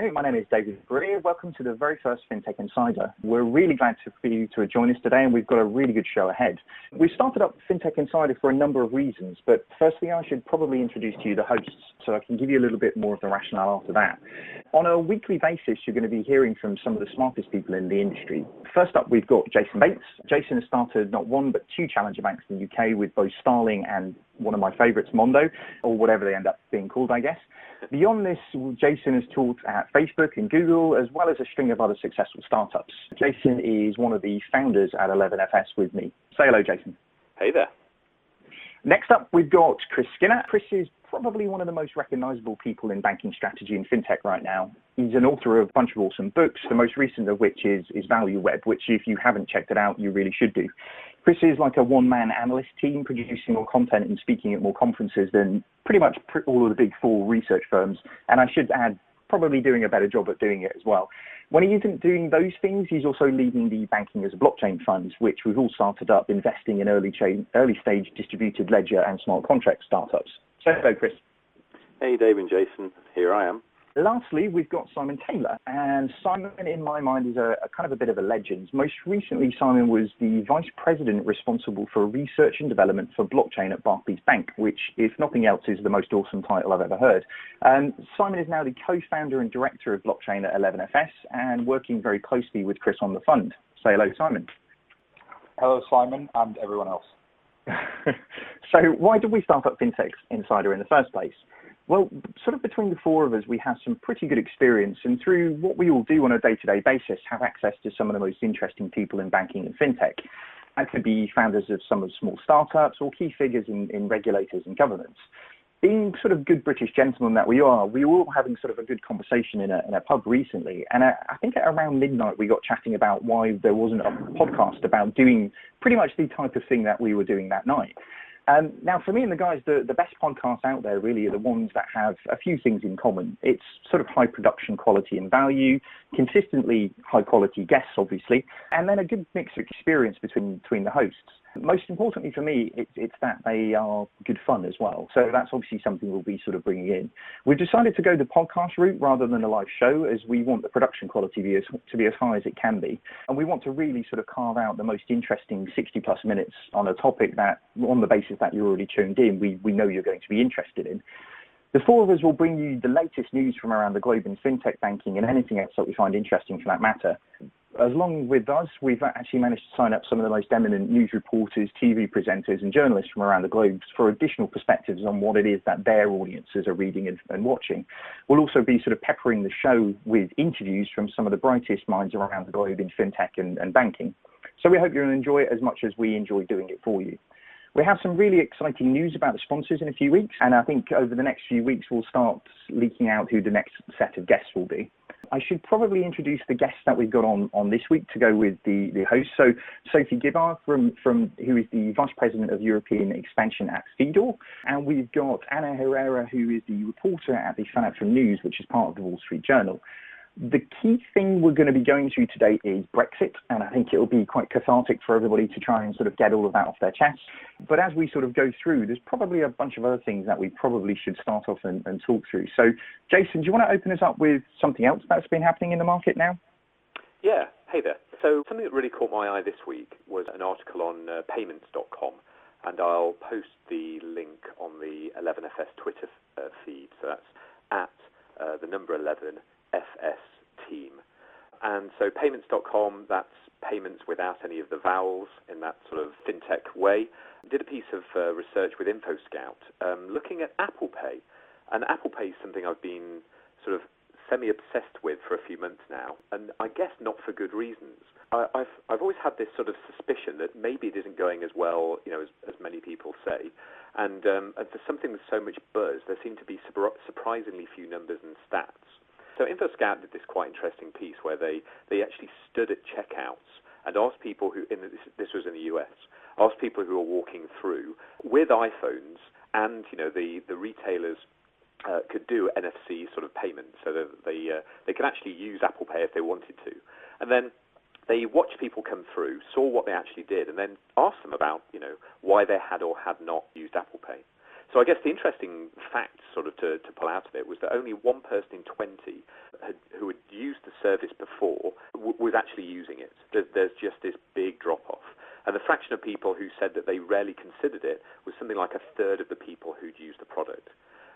afternoon. My name is David Brear. Welcome to the very first FinTech Insider. We're really glad to, for you to join us today, and we've got a really good show ahead. We started up FinTech Insider for a number of reasons, but firstly, I should probably introduce to you the hosts so I can give you a little bit more of the rationale after that. On a weekly basis, you're going to be hearing from some of the smartest people in the industry. First up, we've got Jason Bates. Jason has started not one, but two challenger banks in the UK with both Starling and one of my favourites, Mondo, or whatever they end up being called, I guess. Beyond this, Jason has taught at Facebook and Google, as well as a string of other successful startups. Jason is one of the founders at 11FS with me. Say hello, Jason. Hey there. Next up, we've got Chris Skinner. Chris is probably one of the most recognizable people in banking strategy and fintech right now. He's an author of a bunch of awesome books, the most recent of which is, is Value Web, which if you haven't checked it out, you really should do. Chris is like a one-man analyst team producing more content and speaking at more conferences than pretty much all of the big four research firms. And I should add, probably doing a better job at doing it as well. When he isn't doing those things, he's also leading the Banking as a Blockchain Fund, which we've all started up investing in early, chain, early stage distributed ledger and smart contract startups. So hello, Chris. Hey, Dave and Jason. Here I am. Lastly, we've got Simon Taylor, and Simon, in my mind, is a, a, kind of a bit of a legend. Most recently, Simon was the vice president responsible for research and development for blockchain at Barclays Bank, which, if nothing else, is the most awesome title I've ever heard. Um, Simon is now the co-founder and director of blockchain at 11FS, and working very closely with Chris on the fund. Say hello, Simon. Hello, Simon, and everyone else. so, why did we start up FinTech Insider in the first place? Well, sort of between the four of us, we have some pretty good experience, and through what we all do on a day-to-day basis, have access to some of the most interesting people in banking and fintech. That could be founders of some of small startups or key figures in, in regulators and governments. Being sort of good British gentlemen that we are, we were all having sort of a good conversation in a, in a pub recently, and I, I think at around midnight we got chatting about why there wasn't a podcast about doing pretty much the type of thing that we were doing that night. Um, now, for me and the guys, the, the best podcasts out there really are the ones that have a few things in common. It's sort of high production quality and value, consistently high quality guests, obviously, and then a good mix of experience between between the hosts. Most importantly for me, it's, it's that they are good fun as well. So that's obviously something we'll be sort of bringing in. We've decided to go the podcast route rather than a live show, as we want the production quality to be as, to be as high as it can be, and we want to really sort of carve out the most interesting 60 plus minutes on a topic that, on the basis that you're already tuned in, we, we know you're going to be interested in. The four of us will bring you the latest news from around the globe in fintech banking and anything else that we find interesting for that matter. Along with us, we've actually managed to sign up some of the most eminent news reporters, TV presenters, and journalists from around the globe for additional perspectives on what it is that their audiences are reading and, and watching. We'll also be sort of peppering the show with interviews from some of the brightest minds around the globe in fintech and, and banking. So we hope you'll enjoy it as much as we enjoy doing it for you. We have some really exciting news about the sponsors in a few weeks, and I think over the next few weeks we'll start leaking out who the next set of guests will be. I should probably introduce the guests that we've got on, on this week to go with the, the host. So Sophie Gibbard, from, from, who is the Vice President of European Expansion at Fidor. And we've got Anna Irrera, who is the reporter at the Financial News, which is part of the Wall Street Journal. The key thing we're going to be going through today is Brexit, and I think it'll be quite cathartic for everybody to try and sort of get all of that off their chests. But as we sort of go through, there's probably a bunch of other things that we probably should start off and, and talk through. So, Jason, do you want to open us up with something else that's been happening in the market now? Yeah, hey there. So, something that really caught my eye this week was an article on uh, PYMNTS.com, and I'll post the link on the 11FS Twitter uh, feed. So, that's at uh, the number 11 FS team. And so PYMNTS.com, that's payments without any of the vowels in that sort of fintech way. Did a piece of uh, research with InfoScout um, looking at Apple Pay. And Apple Pay is something I've been sort of semi-obsessed with for a few months now, and I guess not for good reasons. I, have I've always had this sort of suspicion that maybe it isn't going as well, you know, as, as many people say. And, um, and for something with so much buzz, there seem to be surprisingly few numbers and stats. So InfoScout did this quite interesting piece where they, they actually stood at checkouts and asked people who, in the, this, was in the US, asked people who were walking through with iPhones and, you know, the, the retailers uh, could do NFC sort of payments so that they, uh, they could actually use Apple Pay if they wanted to. And then they watched people come through, saw what they actually did, and then asked them about, you know, why they had or had not used Apple Pay. So I guess the interesting fact, sort of to, to pull out of it, was that only one person in 20 had, who had used the service before w- was actually using it. There's, there's just this big drop off. And the fraction of people who said that they rarely considered it was something like a third of the people who'd used the product.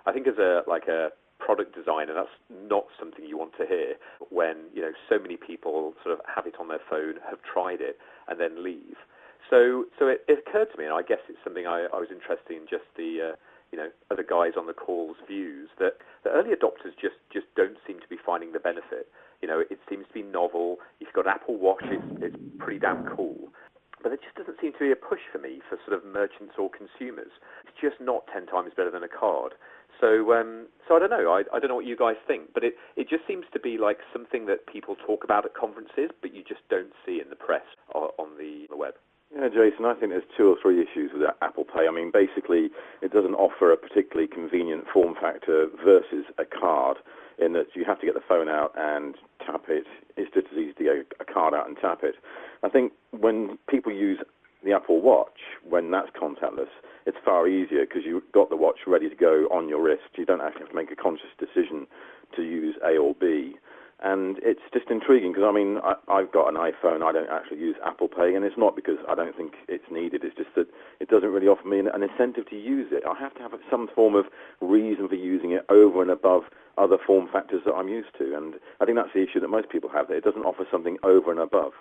I think as a like a product designer, that's not something you want to hear when you know so many people sort of have it on their phone, have tried it, and then leave. So, so it, it occurred to me, and I guess it's something I, I was interested in just the uh, you know other guys on the call's views that the early adopters just just don't seem to be finding the benefit. You know, it seems to be novel. If you've got an Apple Watch, it's, it's pretty damn cool. But there just doesn't seem to be a push for me for sort of merchants or consumers. It's just not ten times better than a card. So, um, so I don't know. I, I don't know what you guys think, but it, it just seems to be like something that people talk about at conferences, but you just don't see in the press or on the, the web. Yeah, Jason, I think there's two or three issues with Apple Pay. I mean, basically, it doesn't offer a particularly convenient form factor versus a card in that you have to get the phone out and tap it. It's just as easy to get a card out and tap it. I think when people use the Apple Watch, when that's contactless, it's far easier because you've got the watch ready to go on your wrist. You don't actually have to make a conscious decision to use A or B. And it's just intriguing because I mean I, I've got an iPhone. I don't actually use Apple Pay, and it's not because I don't think it's needed. It's just that it doesn't really offer me an, an incentive to use it. I have to have some form of reason for using it over and above other form factors that I'm used to. And I think that's the issue that most people have. That it doesn't offer something over and above.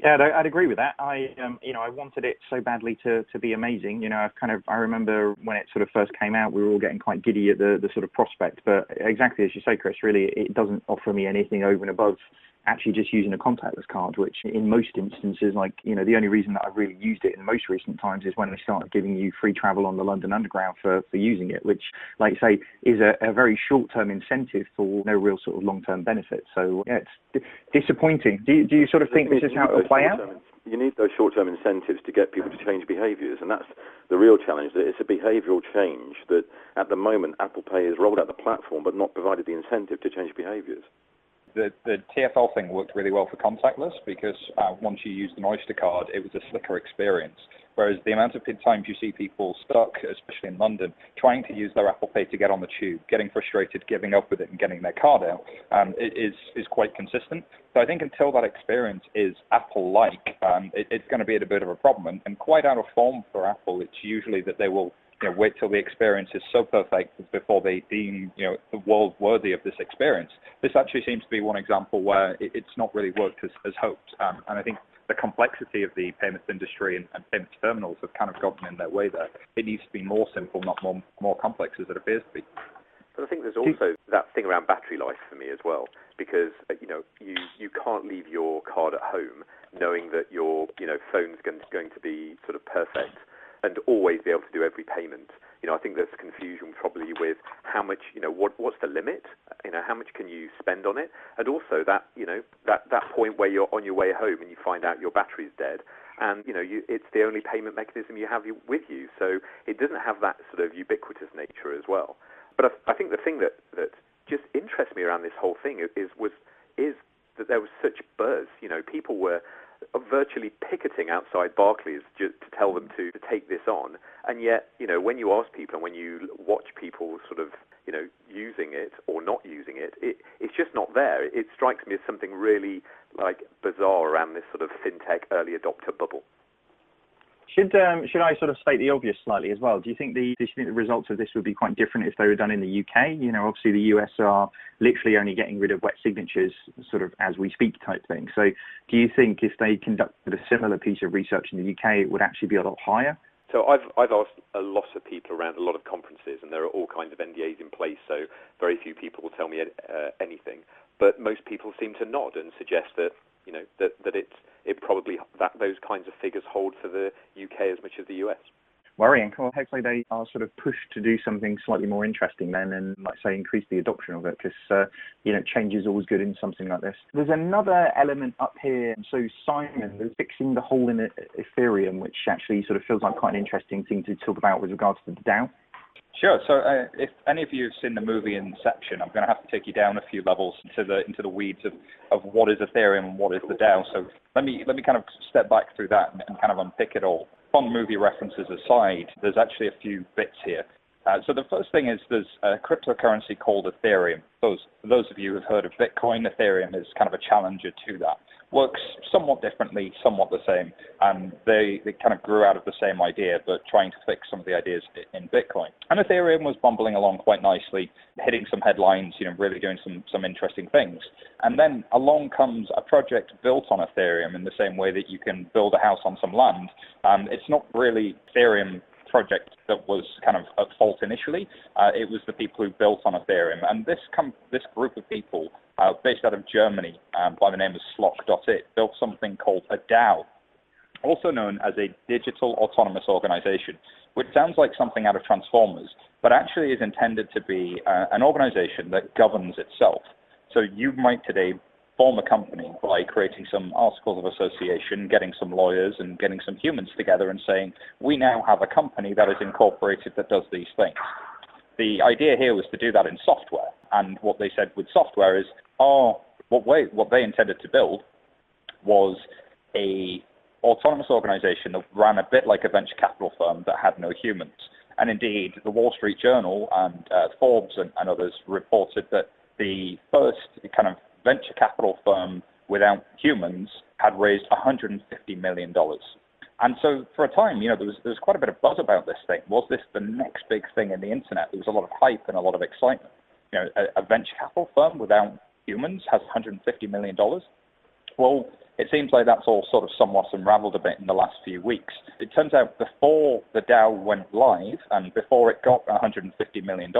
Yeah, I'd, I'd agree with that. I, um, you know, I wanted it so badly to, to be amazing. You know, I've kind of, I remember when it sort of first came out, we were all getting quite giddy at the, the sort of prospect. But exactly as you say, Chris, really, it doesn't offer me anything over and above actually just using a contactless card, which in most instances, like, you know, the only reason that I've really used it in most recent times is when they started giving you free travel on the London Underground for, for using it, which, like you say, is a, a very short-term incentive for no real sort of long-term benefit. So, yeah, it's d- disappointing. Do you, do you sort of think this is how it'll play out? You need those short-term incentives to get people to change behaviours, and that's the real challenge. That it's a behavioural change that, at the moment, Apple Pay has rolled out the platform but not provided the incentive to change behaviours the, the TFL thing worked really well for contactless because uh, once you used an Oyster card, it was a slicker experience. Whereas the amount of times you see people stuck, especially in London, trying to use their Apple Pay to get on the tube, getting frustrated, giving up with it, and getting their card out, um, is is quite consistent. So I think until that experience is Apple-like, um, it, it's going to be a bit of a problem. And, and quite out of form for Apple, it's usually that they will you know, wait till the experience is so perfect before they deem you know the world worthy of this experience. This actually seems to be one example where it, it's not really worked as, as hoped, um, and I think the complexity of the payments industry and, and, payments terminals have kind of gotten in their way there. It needs to be more simple, not more more complex as it appears to be. But I think there's also that thing around battery life for me as well, because uh, you know you you can't leave your card at home knowing that your you know phone's going to, going to be sort of perfect and always be able to do every payment. You know, I think there's confusion probably with how much, you know, what what's the limit? You know, how much can you spend on it? And also that, you know, that that point where you're on your way home and you find out your battery's dead, and you know, you, it's the only payment mechanism you have with you, so it doesn't have that sort of ubiquitous nature as well. But I, I think the thing that that just interests me around this whole thing is was is that there was such buzz. You know, people were virtually picketing outside Barclays to tell them mm. to, to take this on. And yet, you know, when you ask people and when you watch people sort of, you know, using it or not using it, it it's just not there. It strikes me as something really like bizarre around this sort of fintech early adopter bubble. Should um, should I sort of state the obvious slightly as well? Do you think the do you think the results of this would be quite different if they were done in the UK? You know, obviously the US are literally only getting rid of wet signatures sort of as we speak type thing. So do you think if they conducted a similar piece of research in the UK, it would actually be a lot higher? So I've I've asked a lot of people around a lot of conferences, and there are all kinds of NDAs in place. So very few people will tell me uh, anything, but most people seem to nod and suggest that you know that that it's it probably that those kinds of figures hold for the UK as much as the US. Worrying. Well, hopefully they are sort of pushed to do something slightly more interesting then, and like say increase the adoption of it, because uh, you know change is always good in something like this. There's another element up here. So Simon, there's fixing the hole in Ethereum, which actually sort of feels like quite an interesting thing to talk about with regards to the DAO. Sure. So, uh, if any of you have seen the movie Inception, I'm going to have to take you down a few levels into the into the weeds of, of what is Ethereum and what is the DAO. So, let me let me kind of step back through that and, and kind of unpick it all. Fun movie references aside, there's actually a few bits here. Uh, so the first thing is there's a cryptocurrency called Ethereum. Those, those of you who've heard of Bitcoin, Ethereum is kind of a challenger to that works somewhat differently, somewhat the same. And they, they kind of grew out of the same idea, but trying to fix some of the ideas in Bitcoin. And Ethereum was bumbling along quite nicely, hitting some headlines, you know, really doing some, some interesting things. And then along comes a project built on Ethereum in the same way that you can build a house on some land. Um, it's not really Ethereum project that was kind of at fault initially. Uh, it was the people who built on Ethereum. And this, com- this group of people uh, based out of Germany um, by the name of Slock.it, built something called a DAO, also known as a Digital Autonomous Organization, which sounds like something out of Transformers, but actually is intended to be uh, an organization that governs itself. So you might today form a company by creating some articles of association, getting some lawyers and getting some humans together and saying, we now have a company that is incorporated that does these things. The idea here was to do that in software. And what they said with software is are what, what they intended to build was a autonomous organization that ran a bit like a venture capital firm that had no humans. And indeed, the Wall Street Journal and uh, Forbes and, and others reported that the first kind of venture capital firm without humans had raised $150 million. And so for a time, you know, there was, there was quite a bit of buzz about this thing. Was this the next big thing in the internet? There was a lot of hype and a lot of excitement. You know, a, a venture capital firm without humans has $150 million. Well, it seems like that's all sort of somewhat unraveled a bit in the last few weeks. It turns out before the DAO went live and before it got $150 million,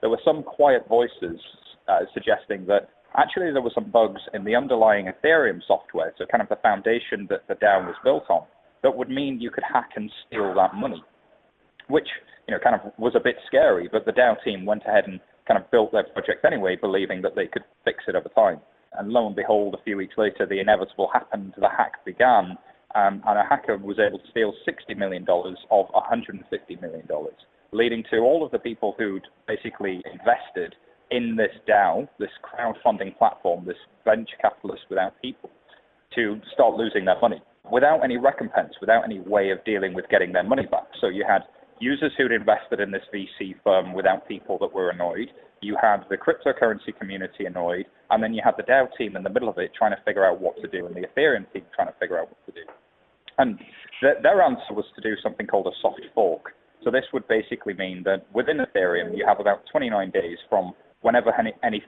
there were some quiet voices uh, suggesting that actually there were some bugs in the underlying Ethereum software, so kind of the foundation that the DAO was built on, that would mean you could hack and steal that money, which you know kind of was a bit scary. But the DAO team went ahead and kind of built their project anyway, believing that they could fix it over time. And lo and behold, a few weeks later, the inevitable happened. The hack began, um, and a hacker was able to steal $60 million of $150 million, leading to all of the people who'd basically invested in this DAO, this crowdfunding platform, this venture capitalist without people, to start losing their money without any recompense, without any way of dealing with getting their money back. So you had users who'd invested in this VC firm without people that were annoyed. You had the cryptocurrency community annoyed, and then you had the DAO team in the middle of it trying to figure out what to do, and the Ethereum team trying to figure out what to do. And th- their answer was to do something called a soft fork. So this would basically mean that within Ethereum, you have about 29 days from whenever any, any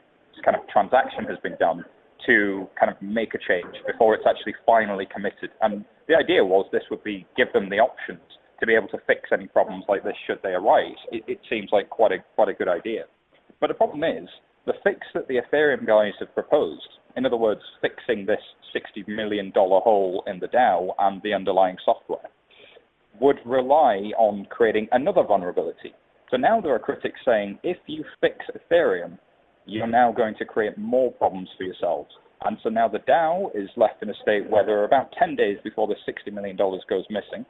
kind of transaction has been done to kind of make a change before it's actually finally committed. And the idea was this would be give them the options to be able to fix any problems like this should they arise. It, it seems like quite a quite a good idea. But the problem is the fix that the Ethereum guys have proposed, in other words, fixing this $60 million hole in the DAO and the underlying software, would rely on creating another vulnerability. So now there are critics saying if you fix Ethereum, you're now going to create more problems for yourselves. And so now the DAO is left in a state where there are about 10 days before the $60 million goes missing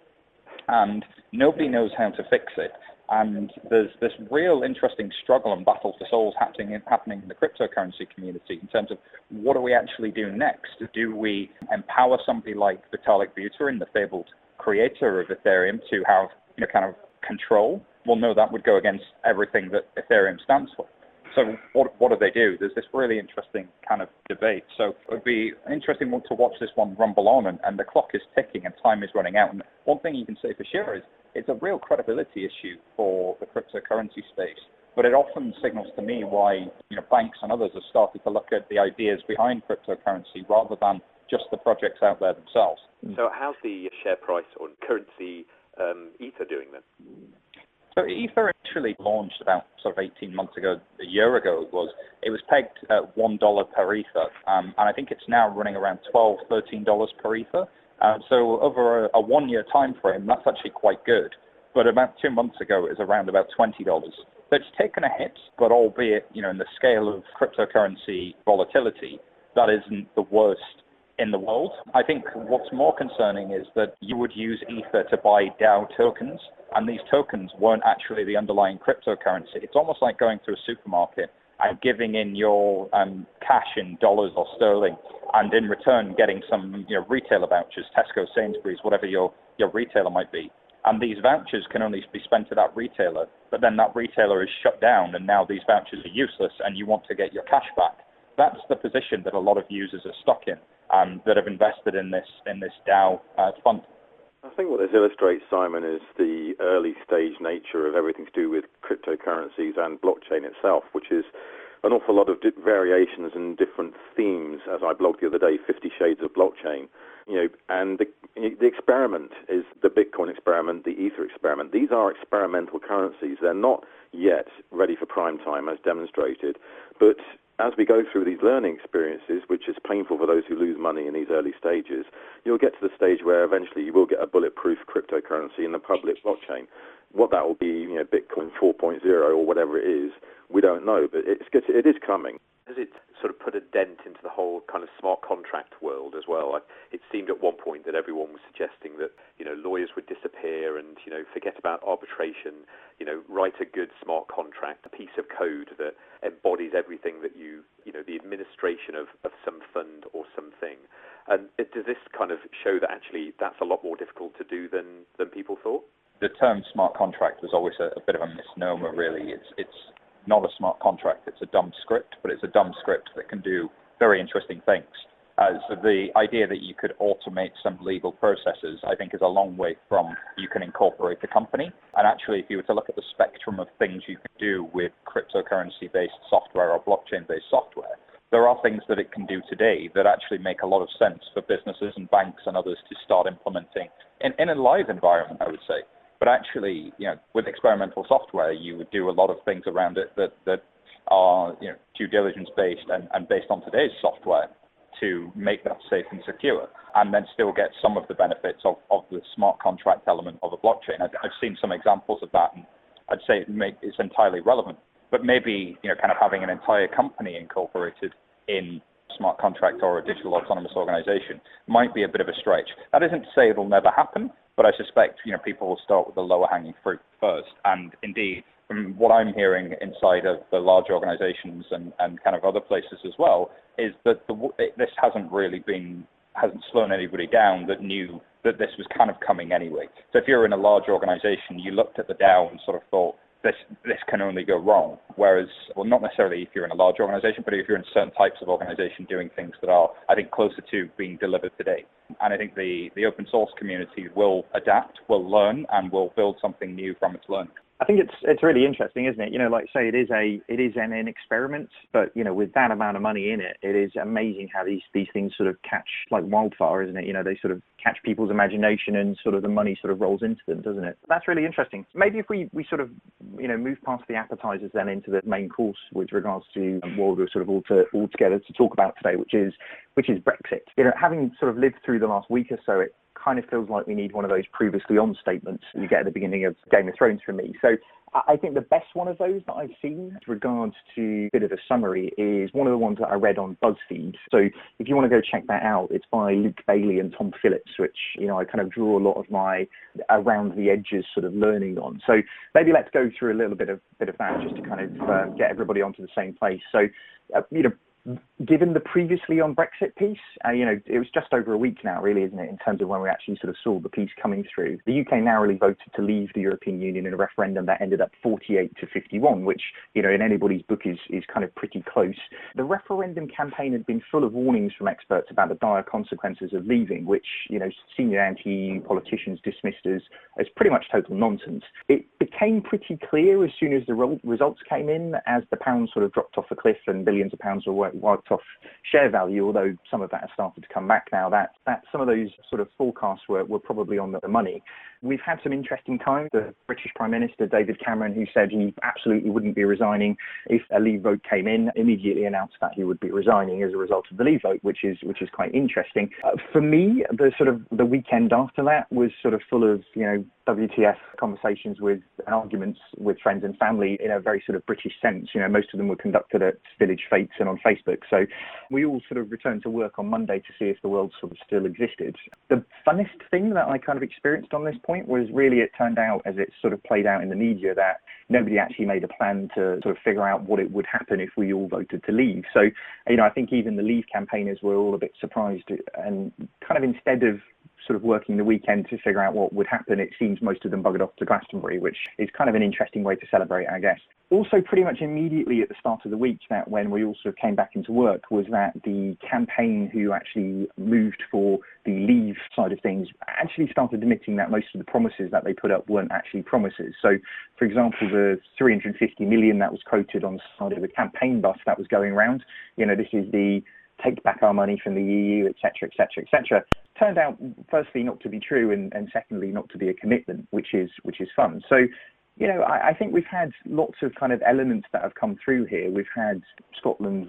and nobody knows how to fix it. And there's this real interesting struggle and battle for souls happening in, happening in the cryptocurrency community in terms of what do we actually do next? Do we empower somebody like Vitalik Buterin, the fabled creator of Ethereum, to have you know kind of control? Well, no, that would go against everything that Ethereum stands for. So what, what do they do? There's this really interesting kind of debate. So it would be interesting to watch this one rumble on, and, and the clock is ticking and time is running out. And one thing you can say for sure is it's a real credibility issue for the cryptocurrency space. But it often signals to me why you know banks and others have started to look at the ideas behind cryptocurrency rather than just the projects out there themselves. So how's the share price on currency um, Ether doing then? So Ether initially launched about sort of 18 months ago, a year ago it was. It was pegged at one dollar per Ether, um, and I think it's now running around 12, 13 dollars per Ether. Um, so over a, a one-year time frame, that's actually quite good. But about two months ago, it was around about $20. So it's taken a hit, but albeit, you know, in the scale of cryptocurrency volatility, that isn't the worst in the world. I think what's more concerning is that you would use Ether to buy DAO tokens, and these tokens weren't actually the underlying cryptocurrency. It's almost like going to a supermarket and giving in your um, cash in dollars or sterling, and in return getting some you know, retailer vouchers, Tesco, Sainsbury's, whatever your, your retailer might be. And these vouchers can only be spent at that retailer, but then that retailer is shut down and now these vouchers are useless and you want to get your cash back. That's the position that a lot of users are stuck in um, that have invested in this in this DAO uh, fund. I think what this illustrates, Simon, is the early stage nature of everything to do with cryptocurrencies and blockchain itself, which is an awful lot of variations and different themes. As I blogged the other day, Fifty Shades of Blockchain. You know, and the, the experiment is the Bitcoin experiment, the Ether experiment. These are experimental currencies. They're not yet ready for prime time, as demonstrated, but as we go through these learning experiences, which is painful for those who lose money in these early stages, you'll get to the stage where eventually you will get a bulletproof cryptocurrency in the public blockchain. What that will be, you know, Bitcoin 4.0 or whatever it is, we don't know, but it's it is coming. Has it sort of put a dent into the whole kind of smart contract world as well? It seemed at one point that everyone was suggesting that you know lawyers would disappear and you know forget about arbitration. You know, write a good smart contract, a piece of code that embodies everything that you you know the administration of, of some fund or something. And it, does this kind of show that actually that's a lot more difficult to do than than people thought? The term smart contract was always a, a bit of a misnomer, really. It's it's not a smart contract, it's a dumb script, but it's a dumb script that can do very interesting things. Uh, so the idea that you could automate some legal processes, I think, is a long way from you can incorporate a company. And actually, if you were to look at the spectrum of things you can do with cryptocurrency-based software or blockchain-based software, there are things that it can do today that actually make a lot of sense for businesses and banks and others to start implementing in, in a live environment, I would say. But actually, you know, with experimental software, you would do a lot of things around it that, that are, you know, due diligence based and, and based on today's software to make that safe and secure, and then still get some of the benefits of, of the smart contract element of a blockchain. I've, I've seen some examples of that, and I'd say it make, it's entirely relevant. But maybe, you know, kind of having an entire company incorporated in smart contract or a digital autonomous organization might be a bit of a stretch. That isn't to say it'll never happen, but I suspect you know people will start with the lower hanging fruit first. And indeed, from what I'm hearing inside of the large organizations and, and kind of other places as well, is that the, this hasn't really been hasn't slowed anybody down that knew that this was kind of coming anyway. So if you're in a large organization, you looked at the DAO and sort of thought, this this can only go wrong. Whereas, well, not necessarily if you're in a large organization, but if you're in certain types of organization doing things that are, I think, closer to being delivered today. And I think the the open source community will adapt, will learn, and will build something new from its learning. I think it's it's really interesting, isn't it? You know, like say it is a it is an, an experiment, but you know, with that amount of money in it, it is amazing how these these things sort of catch like wildfire, isn't it? You know, they sort of catch people's imagination and sort of the money sort of rolls into them, doesn't it? That's really interesting. Maybe if we we sort of you know move past the appetizers then into the main course with regards to um, what we're sort of all to all together to talk about today, which is which is Brexit. You know, having sort of lived through the last week or so, it kind of feels like we need one of those previously on statements you get at the beginning of Game of Thrones from me. So I think the best one of those that I've seen with regards to a bit of a summary is one of the ones that I read on BuzzFeed. So if you want to go check that out, it's by Luke Bailey and Tom Phillips, which, you know, I kind of draw a lot of my around the edges sort of learning on. So maybe let's go through a little bit of bit of that just to kind of uh, get everybody onto the same place. So, uh, you know, given the previously on Brexit piece, uh, you know, it was just over a week now, really, isn't it, in terms of when we actually sort of saw the piece coming through. The UK narrowly voted to leave the European Union in a referendum that ended up 48 to 51, which, you know, in anybody's book is, is kind of pretty close. The referendum campaign had been full of warnings from experts about the dire consequences of leaving, which, you know, senior anti-EU politicians dismissed as, as pretty much total nonsense. It became pretty clear as soon as the results came in, as the pound sort of dropped off a cliff and billions of pounds were wiped off share value, although some of that has started to come back now, that, that some of those sort of forecasts were, were probably on the money. We've had some interesting times. The British Prime Minister, David Cameron, who said he absolutely wouldn't be resigning if a Leave vote came in, immediately announced that he would be resigning as a result of the Leave vote, which is which is quite interesting. Uh, for me, the sort of the weekend after that was sort of full of you know WTF conversations with and arguments with friends and family in a very sort of British sense. You know, most of them were conducted at Village Fetes and on Facebook. So we all sort of returned to work on Monday to see if the world sort of still existed. The funnest thing that I kind of experienced on this point was really it turned out as it sort of played out in the media that nobody actually made a plan to sort of figure out what it would happen if we all voted to leave. So, you know, I think even the Leave campaigners were all a bit surprised and kind of instead of sort of working the weekend to figure out what would happen, it seems most of them buggered off to Glastonbury, which is kind of an interesting way to celebrate, I guess. Also, pretty much immediately at the start of the week, that when we also came back into work, was that the campaign who actually moved for the leave side of things actually started admitting that most of the promises that they put up weren't actually promises. So, for example, the 350 million that was quoted on the side of the campaign bus that was going around, you know, this is the take back our money from the EU, etc., etc., etc. Turned out, firstly, not to be true, and, and secondly, not to be a commitment, which is which is fun. So, you know, I, I, think we've had lots of kind of elements that have come through here. We've had Scotland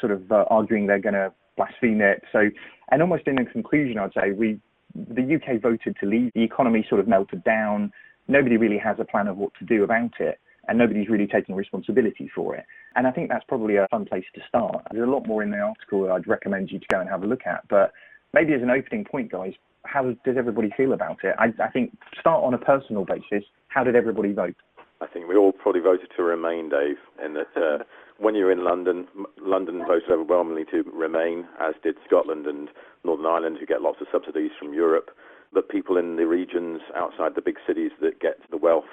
sort of uh, arguing they're going to blaspheme it. So, and almost in a conclusion, I'd say we, the UK voted to leave. The economy sort of melted down. Nobody really has a plan of what to do about it and nobody's really taking responsibility for it. And I think that's probably a fun place to start. There's a lot more in the article that I'd recommend you to go and have a look at, but maybe as an opening point, guys, how does everybody feel about it? I, I think start on a personal basis. How did everybody vote? I think we all probably voted to remain, Dave, in that uh, when you're in London, London voted overwhelmingly to remain, as did Scotland and Northern Ireland, who get lots of subsidies from Europe. The people in the regions outside the big cities that get the wealth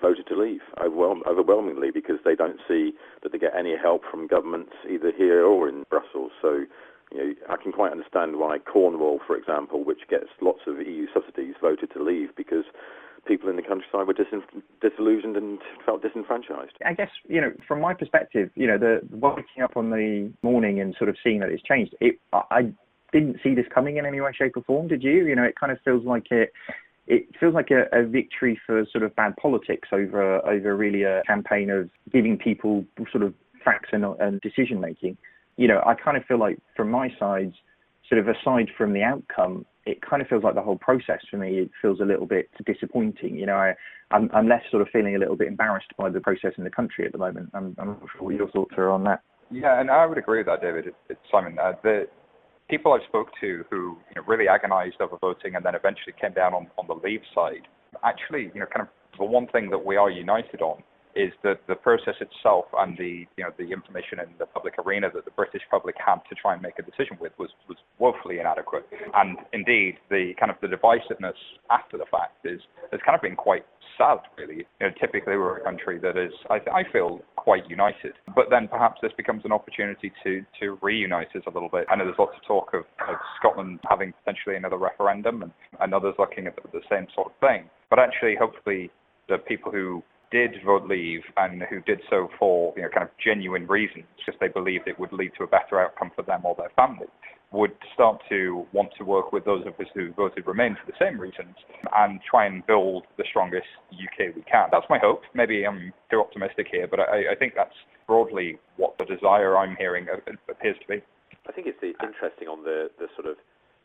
voted to leave overwhelmingly because they don't see that they get any help from governments either here or in Brussels. So, you know, I can quite understand why Cornwall, for example, which gets lots of EU subsidies, voted to leave because people in the countryside were disin- disillusioned and felt disenfranchised. I guess, you know, from my perspective, you know, the waking up on the morning and sort of seeing that it's changed, it, I didn't see this coming in any way, shape or form. Did you? You know, it kind of feels like it it feels like a, a, victory for sort of bad politics over over really a campaign of giving people sort of facts and, and decision making. You know, I kind of feel like from my side, sort of aside from the outcome, it kind of feels like the whole process for me. It feels a little bit disappointing. You know, I, I'm, I'm less sort of feeling a little bit embarrassed by the process in the country at the moment. I'm, I'm not sure what your thoughts are on that. Yeah, and I would agree with that, David. It's Simon. Uh, the people I spoke to who you know, really agonized over voting and then eventually came down on, on the leave side, actually, you know, kind of the one thing that we are united on is that the process itself and the you know the information in the public arena that the British public had to try and make a decision with was was woefully inadequate. And indeed, the kind of the divisiveness after the fact is has kind of been quite sad, really. You know, typically we're a country that is, I, I feel, quite united. But then perhaps this becomes an opportunity to to reunite us a little bit. I know there's lots of talk of, of Scotland having potentially another referendum and, and others looking at the, the same sort of thing. But actually, hopefully, the people who did vote leave and who did so for you know kind of genuine reasons, because they believed it would lead to a better outcome for them or their family, would start to want to work with those of us who voted Remain for the same reasons and try and build the strongest UK we can. That's my hope. Maybe I'm too optimistic here, but I, I think that's broadly what the desire I'm hearing appears to be. I think it's interesting on the, the sort of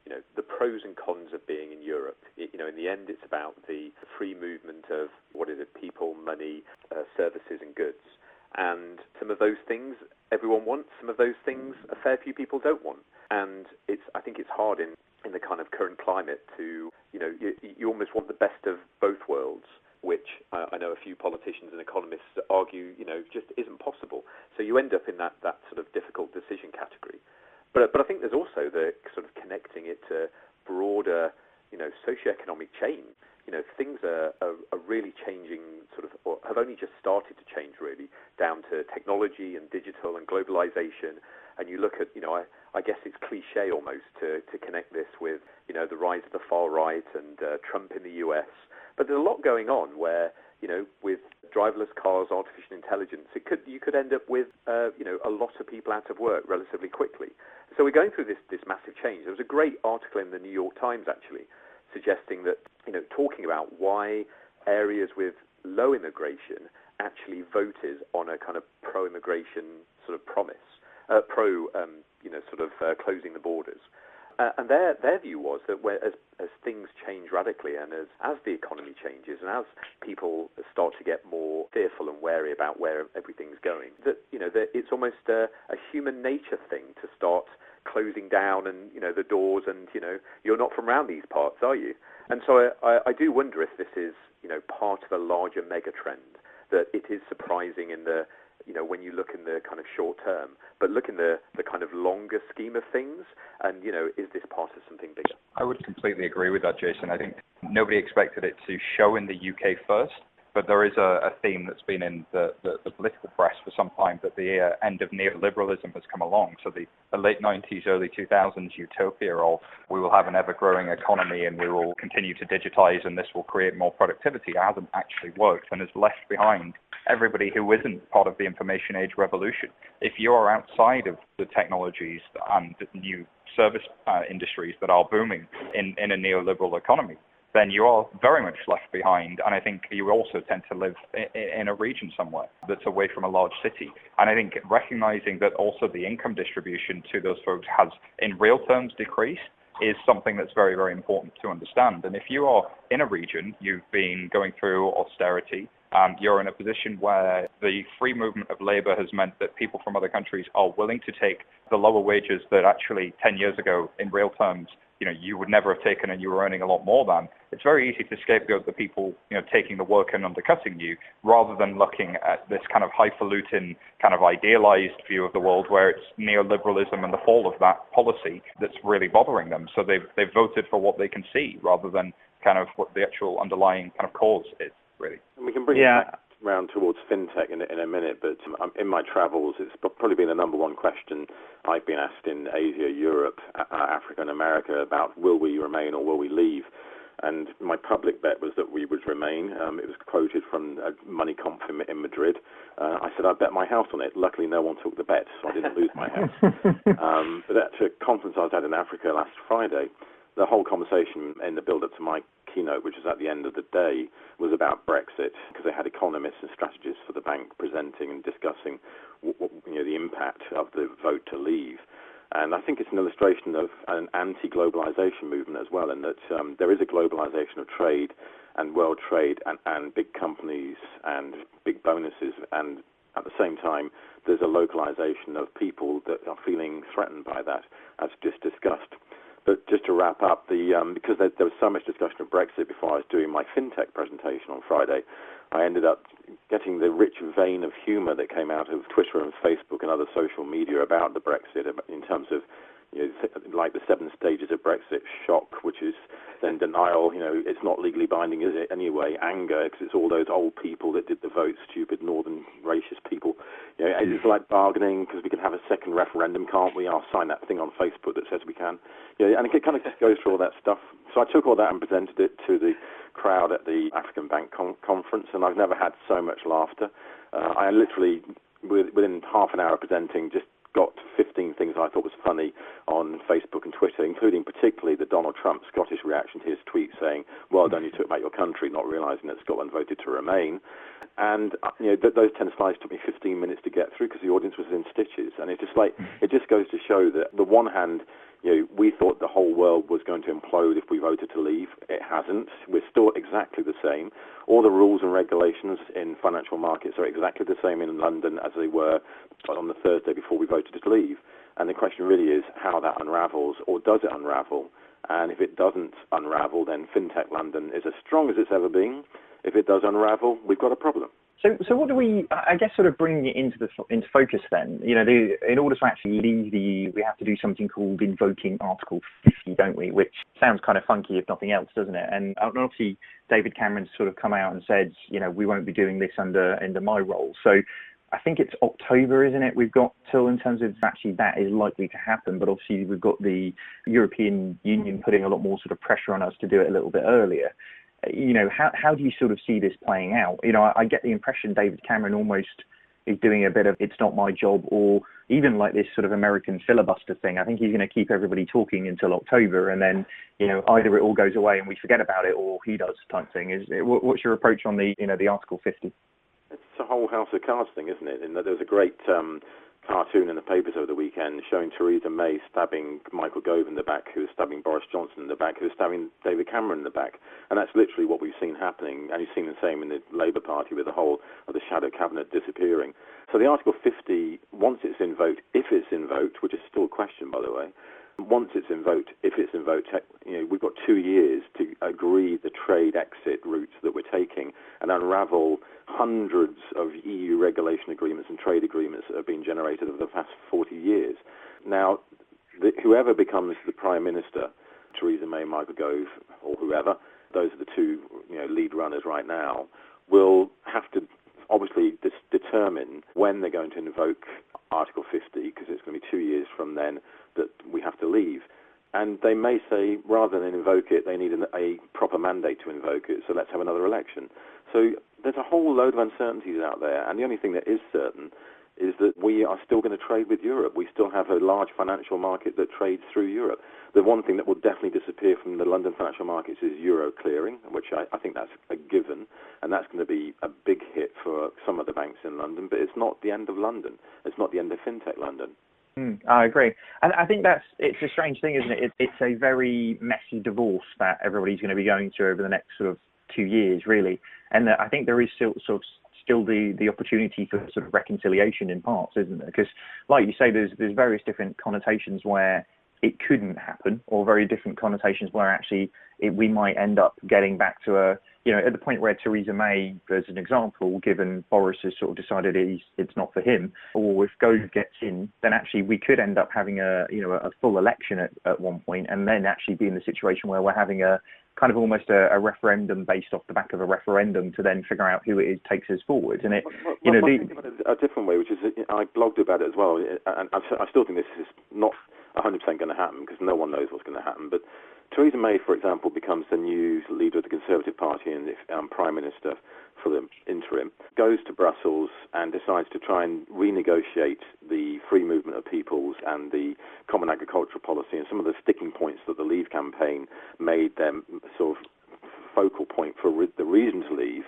you know, the pros and cons of being in Europe. It, you know, in the end, it's about the free movement of what is it, people, money, uh, services, and goods. And some of those things everyone wants. Some of those things a fair few people don't want. And it's, I think it's hard in, in the kind of current climate to, you know, you, you almost want the best of both worlds which I know a few politicians and economists argue, you know, just isn't possible. So you end up in that, that sort of difficult decision category. But but I think there's also the sort of connecting it to broader, you know, socioeconomic change. You know, things are, are, are really changing, sort of, or have only just started to change, really, down to technology and digital and globalization. And you look at, you know, I, I guess it's cliche almost to, to connect this with, you know, the rise of the far right and uh, Trump in the US. But there's a lot going on where, you know, with driverless cars, artificial intelligence, it could you could end up with uh, you know a lot of people out of work relatively quickly. So we're going through this this massive change. There was a great article in the New York Times actually suggesting that you know talking about why areas with low immigration actually voted on a kind of pro-immigration sort of promise, uh, pro um, you know sort of uh, closing the borders. Uh, and their their view was that where, as as things change radically, and as as the economy changes, and as people start to get more fearful and wary about where everything's going, that you know that it's almost a, a human nature thing to start closing down and you know the doors, and you know you're not from around these parts, are you? And so I, I do wonder if this is you know part of a larger mega trend that it is surprising in the you know, when you look in the kind of short term, but look in the, the kind of longer scheme of things. And, you know, is this part of something bigger? I would completely agree with that, Jason. I think nobody expected it to show in the UK first. But there is a, a theme that's been in the, the, the, political press for some time that the uh, end of neoliberalism has come along. So the, the late 90s, early 2000s utopia of we will have an ever-growing economy and we will continue to digitize and this will create more productivity hasn't actually worked and has left behind everybody who isn't part of the information age revolution. If you're outside of the technologies and new service uh, industries that are booming in, in a neoliberal economy, then you are very much left behind. And I think you also tend to live in a region somewhere that's away from a large city. And I think recognizing that also the income distribution to those folks has, in real terms, decreased is something that's very, very important to understand. And if you are in a region, you've been going through austerity, you're in a position where the free movement of labor has meant that people from other countries are willing to take the lower wages that actually 10 years ago, in real terms, you know, you would never have taken and you were earning a lot more than. It's very easy to scapegoat the people, you know, taking the work and undercutting you, rather than looking at this kind of highfalutin, kind of idealized view of the world where it's neoliberalism and the fall of that policy that's really bothering them. So they've they've voted for what they can see, rather than kind of what the actual underlying kind of cause is, really. And we can bring yeah. it back round towards fintech in, in a minute, but um, in my travels, it's probably been the number one question I've been asked in Asia, Europe, uh, Africa, and America about will we remain or will we leave. And my public bet was that we would remain. Um, it was quoted from a MoneyConf in Madrid. Uh, I said I'd bet my house on it. Luckily, no one took the bet, so I didn't lose my house. um, but at a conference I was at in Africa last Friday, the whole conversation in the build-up to my keynote, which was at the end of the day, was about Brexit because they had economists and strategists for the bank presenting and discussing what, you know, the impact of the vote to leave. And I think it's an illustration of an anti-globalization movement as well, in that um, there is a globalization of trade and world trade and, and big companies and big bonuses, and at the same time, there's a localization of people that are feeling threatened by that, as just discussed. But just to wrap up, the um, because there, there, was so much discussion of Brexit before I was doing my fintech presentation on Friday, I ended up getting the rich vein of humour that came out of Twitter and Facebook and other social media about the Brexit in terms of you know, like the seven stages of Brexit, shock, which is then denial, you know, it's not legally binding, is it? Anyway, anger, because it's all those old people that did the vote, stupid northern racist people. You know, it's like bargaining because we can have a second referendum, can't we? I'll sign that thing on Facebook that says we can. You know, and it kind of just goes through all that stuff. So I took all that and presented it to the crowd at the African Bank con- conference, and I've never had so much laughter. Uh, I literally, within half an hour presenting, just got 15 things I thought was funny on Facebook and Twitter, including particularly the Donald Trump Scottish reaction to his tweet saying, well done, you took back your country, not realising that Scotland voted to remain. And uh, you know, th- those 10 slides took me 15 minutes to get through because the audience was in stitches. And it's just like, it just goes to show that, the one hand, you know, we thought the whole world was going to implode if we voted to leave. It hasn't. We're still exactly the same. All the rules and regulations in financial markets are exactly the same in London as they were on the Thursday before we voted to leave. And the question really is how that unravels, or does it unravel? And if it doesn't unravel, then FinTech London is as strong as it's ever been. If it does unravel, we've got a problem. So, so what do we? I guess sort of bringing it into the into focus. Then, you know, the, in order to actually leave the, EU, we have to do something called invoking Article 50, don't we? Which sounds kind of funky, if nothing else, doesn't it? And obviously, David Cameron's sort of come out and said, you know, we won't be doing this under under my role. So, I think it's October, isn't it? We've got till in terms of actually that is likely to happen, but obviously we've got the European Union putting a lot more sort of pressure on us to do it a little bit earlier you know, how how do you sort of see this playing out? You know, I, I get the impression David Cameron almost is doing a bit of it's not my job or even like this sort of American filibuster thing. I think he's going to keep everybody talking until October and then, you know, either it all goes away and we forget about it or he does type thing. Is what's your approach on the, you know, the Article 50? It's a whole House of Cards thing, isn't it? And there was a great um, cartoon in the papers over the weekend showing Theresa May stabbing Michael Gove in the back, who was stabbing Boris Johnson in the back, who was stabbing David Cameron in the back. And that's literally what we've seen happening. And you've seen the same in the Labour Party with the whole of the shadow cabinet disappearing. So the Article 50, once it's invoked, if it's invoked, which is still a question, by the way, once it's invoked, if it's invoked, you know, we've got two years to agree the trade exit routes that we're taking and unravel hundreds of EU regulation agreements and trade agreements that have been generated over the past 40 years. Now, the, whoever becomes the Prime Minister, Theresa May, Michael Gove, or whoever, those are the two you know, lead runners right now, will have to obviously dis- determine when they're going to invoke Article 50, because it's going to be two years from then that we have to leave. And they may say, rather than invoke it, they need an, a proper mandate to invoke it, so let's have another election. So there's a whole load of uncertainties out there, and the only thing that is certain is that we are still going to trade with Europe. We still have a large financial market that trades through Europe. The one thing that will definitely disappear from the London financial markets is euro clearing, which I, I think that's a given, and that's going to be a big hit for some of the banks in London, but it's not the end of London. It's not the end of fintech London. Mm, I agree. And I think that's it's a strange thing, isn't it? it? It's a very messy divorce that everybody's going to be going through over the next sort of two years, really. And I think there is still sort of still the the opportunity for sort of reconciliation in parts, isn't there? Because, like you say, there's there's various different connotations where it couldn't happen, or very different connotations where actually it, we might end up getting back to a you know, at the point where Theresa May, as an example, given Boris has sort of decided he's, it's not for him, or if Gove gets in, then actually we could end up having a, you know, a full election at, at one point, and then actually be in the situation where we're having a kind of almost a, a referendum based off the back of a referendum to then figure out who it is takes us forward. And it, well, you know, the, a different way, which is I blogged about it as well, and I still think this is not 100% going to happen because no one knows what's going to happen, but Theresa May, for example, becomes the new leader of the Conservative Party and um, Prime Minister for the interim, goes to Brussels and decides to try and renegotiate the free movement of peoples and the common agricultural policy and some of the sticking points that the Leave campaign made them sort of focal point for re- the reason to leave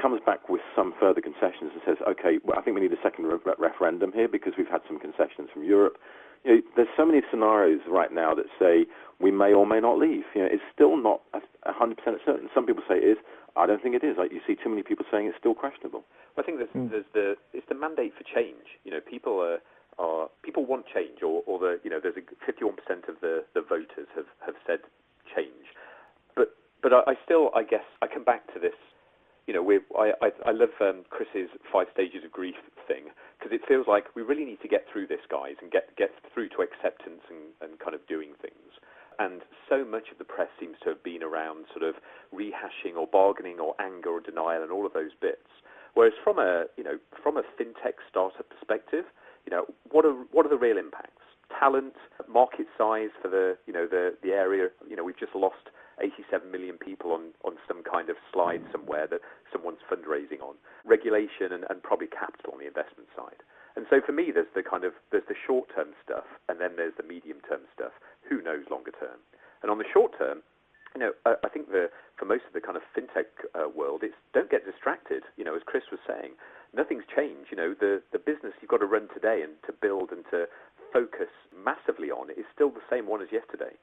comes back with some further concessions and says, okay, well, I think we need a second re- referendum here because we've had some concessions from Europe. You know, there's so many scenarios right now that say we may or may not leave. You know, it's still not 100% certain. Some people say it is. I don't think it is. Like you see too many people saying it's still questionable. Well, I think there's, mm. there's the it's the mandate for change. You know, people are are people want change, or, or the you know there's a 51% of the, the voters have, have said change, but but I, I still I guess I come back to this. You know, we I I, I love um, Chris's five stages of grief thing because it feels like we really need to get through this, guys, and get get through to acceptance and, and kind of doing things and so much of the press seems to have been around sort of rehashing or bargaining or anger or denial and all of those bits. Whereas from a you know from a fintech startup perspective, you know what are what are the real impacts? Talent, market size for the you know the the area. You know we've just lost 87 million people on, on some kind of slide somewhere that someone's fundraising on. Regulation and, and probably capital on the investment side. And so for me, there's the kind of there's the short-term stuff, and then there's the medium-term stuff. Who knows longer term? And on the short term, you know, I, I think the for most of the kind of fintech uh, world, it's don't get distracted. You know, as Chris was saying, nothing's changed. You know, the the business you've got to run today and to build and to focus massively on is still the same one as yesterday.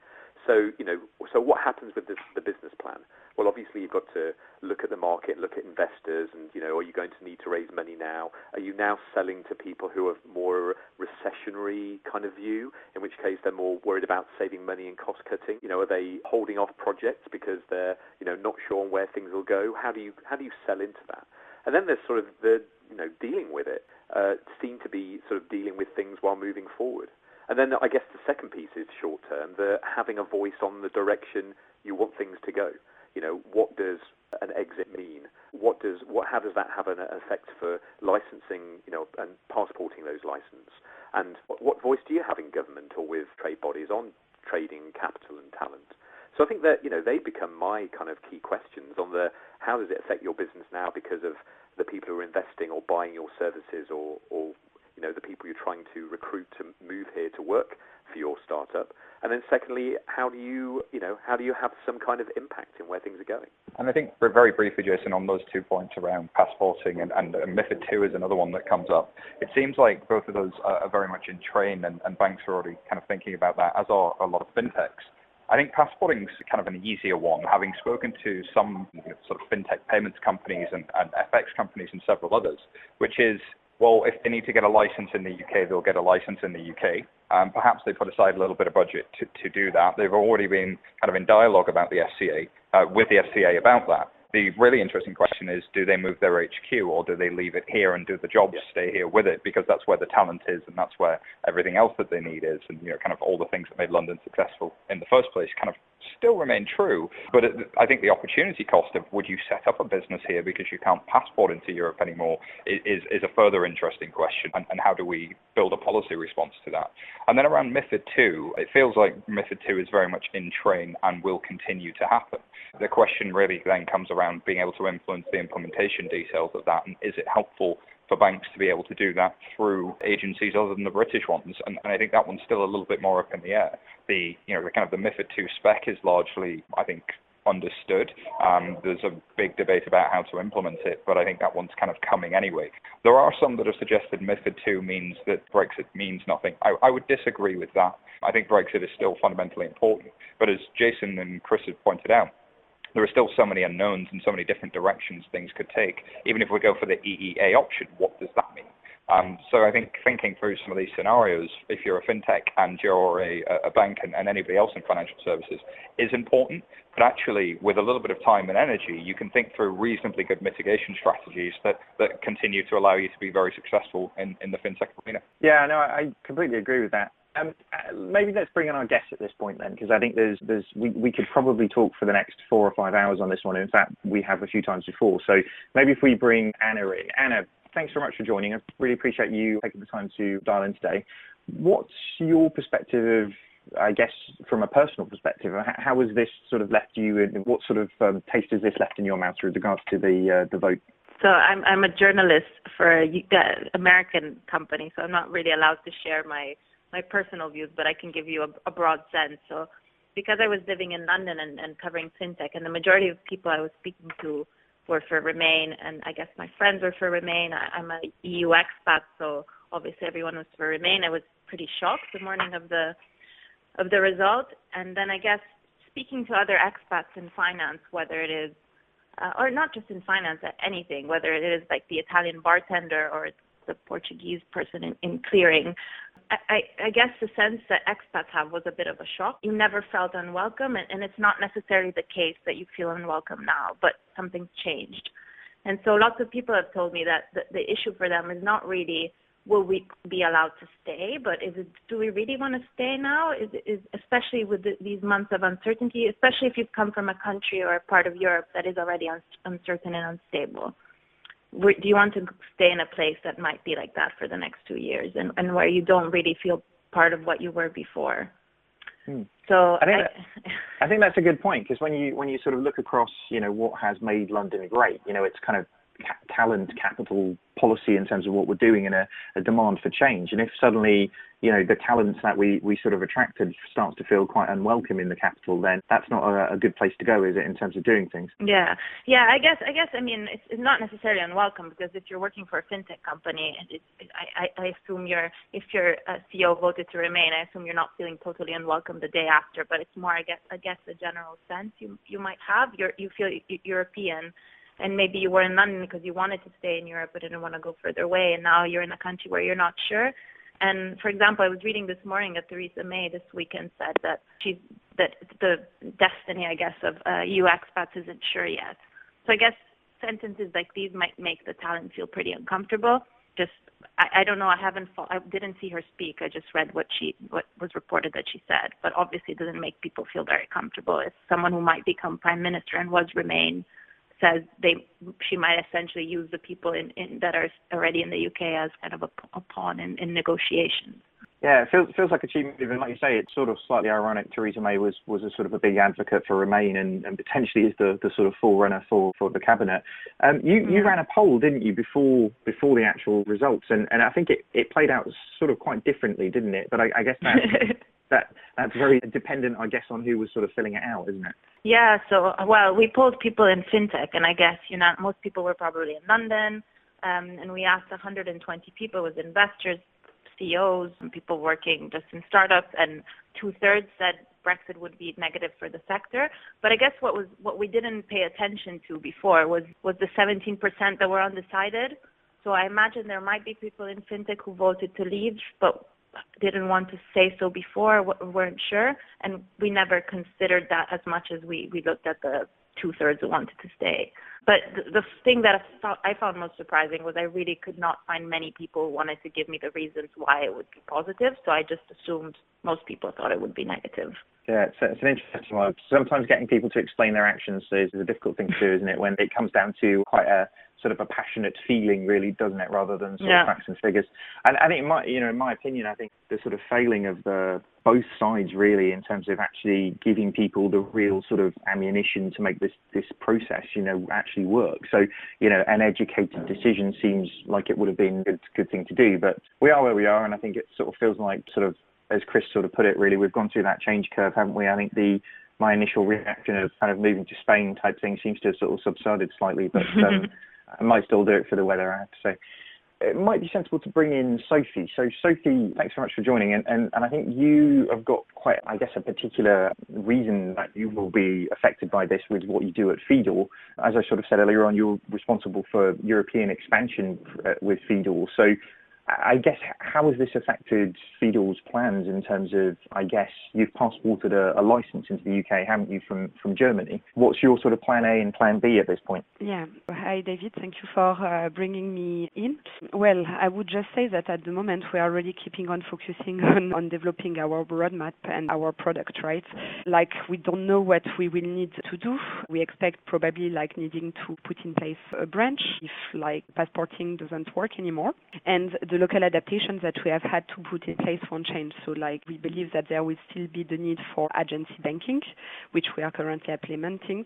So, you know, so what happens with this, the business plan? Well, obviously you've got to look at the market, look at investors, and you know, are you going to need to raise money now? Are you now selling to people who have more recessionary kind of view, in which case they're more worried about saving money and cost cutting? You know, are they holding off projects because they're you know not sure where things will go? How do you how do you sell into that? And then there's sort of the you know dealing with it. Uh, seem to be sort of dealing with things while moving forward. And then I guess the second piece is short term, the having a voice on the direction you want things to go. You know, what does an exit mean? What does what how does that have an effect for licensing, you know, and passporting those licenses? And what, what voice do you have in government or with trade bodies on trading capital and talent? So I think that you know they become my kind of key questions on the how does it affect your business now because of the people who are investing or buying your services or, or you know, the people you're trying to recruit to move here to work for your startup? And then secondly, how do you, you know, how do you have some kind of impact in where things are going? And I think very briefly, Jason, on those two points around passporting and, and, and MIFID II is another one that comes up. It seems like both of those are, are very much in train and, and banks are already kind of thinking about that, as are a lot of fintechs. I think passporting is kind of an easier one, having spoken to some sort of fintech payments companies and, and FX companies and several others, which is well, if they need to get a license in the UK, they'll get a license in the UK. Um, perhaps they put aside a little bit of budget to, to do that. They've already been kind of in dialogue about the FCA, uh, with the FCA about that. The really interesting question is, do they move their HQ or do they leave it here and do the job, yeah. stay here with it? Because that's where the talent is and that's where everything else that they need is. And, you know, kind of all the things that made London successful in the first place kind of still remain true. But it, I think the opportunity cost of would you set up a business here because you can't passport into Europe anymore is, is a further interesting question. And, and how do we build a policy response to that? And then around MIFID 2, it feels like MIFID 2 is very much in train and will continue to happen. The question really then comes around being able to influence the implementation details of that and is it helpful for banks to be able to do that through agencies other than the British ones. And, and I think that one's still a little bit more up in the air. The you know the kind of the MIFID two spec is largely I think understood. Um, there's a big debate about how to implement it, but I think that one's kind of coming anyway. There are some that have suggested MIFID 2 means that Brexit means nothing. I, I, would disagree with that. I think Brexit is still fundamentally important. But as Jason and Chris have pointed out, there are still so many unknowns and so many different directions things could take. Even if we go for the EEA option, what does that mean? Um, so I think thinking through some of these scenarios, if you're a fintech and you're a, a bank and, and, anybody else in financial services, is important. But actually, with a little bit of time and energy, you can think through reasonably good mitigation strategies that, that continue to allow you to be very successful in, in the fintech arena. Yeah, no, I completely agree with that. Um, uh, maybe let's bring in our guests at this point then, because I think there's there's we, we could probably talk for the next four or five hours on this one. In fact, we have a few times before. So maybe if we bring Anna in. Anna, thanks very much for joining. I really appreciate you taking the time to dial in today. What's your perspective of I guess from a personal perspective, how has this sort of left you, and what sort of um, taste has this left in your mouth with regards to the uh, the vote? So I'm I'm a journalist for a uh, American company, so I'm not really allowed to share my my personal views, but I can give you a, a broad sense. So because I was living in London and, and covering fintech, and the majority of people I was speaking to were for Remain, and I guess my friends were for Remain. I, I'm a EU expat, so obviously everyone was for Remain. I was pretty shocked the morning of the of the result, and then I guess speaking to other expats in finance, whether it is uh, or not just in finance, anything, whether it is like the Italian bartender or the Portuguese person in, in clearing, I, I guess the sense that expats have was a bit of a shock. You never felt unwelcome, and, and it's not necessarily the case that you feel unwelcome now, but something's changed. And so lots of people have told me that the, the issue for them is not really will we be allowed to stay, but is it do we really want to stay now? Is is especially with the, these months of uncertainty, especially if you've come from a country or a part of Europe that is already un, uncertain and unstable do you want to stay in a place that might be like that for the next two years and, and where you don't really feel part of what you were before? Hmm. So I think, I, that, I think that's a good point because when you when you sort of look across, you know, what has made London great, you know, it's kind of ca- talent capital policy in terms of what we're doing and a, a, demand for change. And if suddenly, you know, the talents that we, we sort of attracted starts to feel quite unwelcome in the capital, then that's not a, a good place to go, is it, in terms of doing things? Yeah, yeah. I guess I guess I mean it's, it's not necessarily unwelcome because if you're working for a fintech company, it, it, I, I assume you're if your CEO voted to remain, I assume you're not feeling totally unwelcome the day after. But it's more, I guess, I guess the general sense you you might have. You're you feel European and maybe you were in London because you wanted to stay in Europe but didn't want to go further away, and now you're in a country where you're not sure. And for example, I was reading this morning that Theresa May this weekend said that she's that the destiny, I guess, of uh, EU expats isn't sure yet. So I guess sentences like these might make the talent feel pretty uncomfortable. Just I, I don't know. I haven't. I didn't see her speak. I just read what she what was reported that she said. But obviously, it doesn't make people feel very comfortable. As someone who might become prime minister and was remain says they she might essentially use the people in, in that are already in the UK as kind of a, a pawn in, in negotiations. Yeah, it feels, feels like a cheap move, and like you say, it's sort of slightly ironic. Theresa May was, was a sort of a big advocate for Remain, and, and potentially is the, the sort of forerunner for, for the cabinet. Um, you you mm-hmm. ran a poll, didn't you, before before the actual results, and, and I think it, it played out sort of quite differently, didn't it? But I, I guess that that that's very dependent, I guess, on who was sort of filling it out, isn't it? Yeah. So, well, we polled people in fintech, and I guess you know most people were probably in London, um, and we asked 120 people, with investors, CEOs, and people working just in startups, and two thirds said Brexit would be negative for the sector. But I guess what was what we didn't pay attention to before was was the 17% that were undecided. So I imagine there might be people in fintech who voted to leave, but didn't want to say so before, weren't sure, and we never considered that as much as we, we looked at the two thirds wanted to stay. But the, the thing that I found most surprising was I really could not find many people who wanted to give me the reasons why it would be positive. So I just assumed most people thought it would be negative. Yeah, it's, it's an interesting one. Sometimes getting people to explain their actions is a difficult thing to do, isn't it? When it comes down to quite a sort of a passionate feeling, really, doesn't it, rather than sort yeah. of facts and figures. And I think, my, you know, in my opinion, I think the sort of failing of the both sides, really, in terms of actually giving people the real sort of ammunition to make this this process, you know, actually work. So, you know, an educated decision seems like it would have been a good good thing to do, but we are where we are, and I think it sort of feels like sort of as Chris sort of put it, really, we've gone through that change curve, haven't we? I think the my initial reaction of kind of moving to Spain type thing seems to have sort of subsided slightly, but um, I might still do it for the weather, I have to say. It might be sensible to bring in Sophie. So, Sophie, thanks very much for joining. And, and, and I think you have got quite, I guess, a particular reason that you will be affected by this with what you do at Fidor. As I sort of said earlier on, you're responsible for European expansion uh, with Fidor. So, I guess how has this affected Fidor's plans in terms of, I guess, you've passported a, a, license into the UK, haven't you, from, from Germany? What's your sort of plan A and plan B at this point? Yeah. Hi, David. Thank you for uh, bringing me in. Well, I would just say that at the moment we are really keeping on focusing on, on developing our roadmap and our product, right? Like we don't know what we will need to do. We expect probably like needing to put in place a branch if like passporting doesn't work anymore. And the local adaptations that we have had to put in place won't change. So like we believe that there will still be the need for agency banking, which we are currently implementing,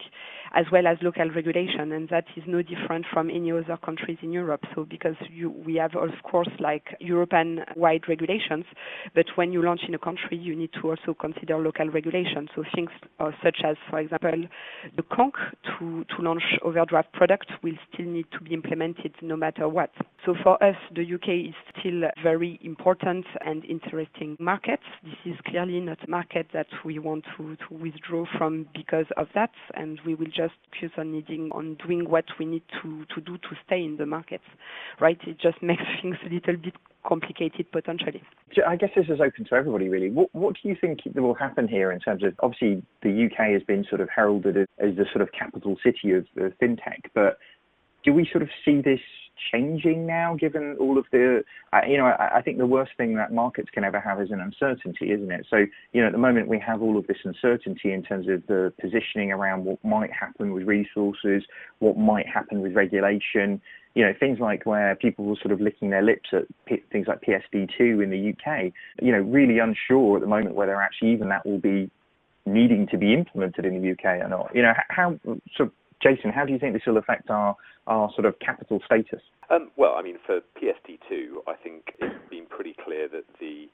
as well as local regulation. And that is no different from any other countries in Europe. So because you, we have, of course, like European-wide regulations, but when you launch in a country, you need to also consider local regulations. So things uh, such as, for example, the conch to, to launch overdraft products will still need to be implemented no matter what. So for us, the UK is still very important and interesting market. This is clearly not a market that we want to, to withdraw from because of that, and we will just focus on needing on doing what we need to, to do to stay in the market. Right? It just makes things a little bit complicated potentially. I guess this is open to everybody really. What, what do you think will happen here in terms of obviously the UK has been sort of heralded as, the sort of capital city of, of fintech, but do we sort of see this changing now, given all of the, you know, I, I, think the worst thing that markets can ever have is an uncertainty, isn't it? So, you know, at the moment we have all of this uncertainty in terms of the positioning around what might happen with resources, what might happen with regulation, you know, things like where people were sort of licking their lips at P- things like PSD2 in the UK, you know, really unsure at the moment whether actually even that will be needing to be implemented in the UK or not. You know, how, so Jason, how do you think this will affect our our sort of capital status? Um, well, I mean, for PSD2, I think it's been pretty clear that the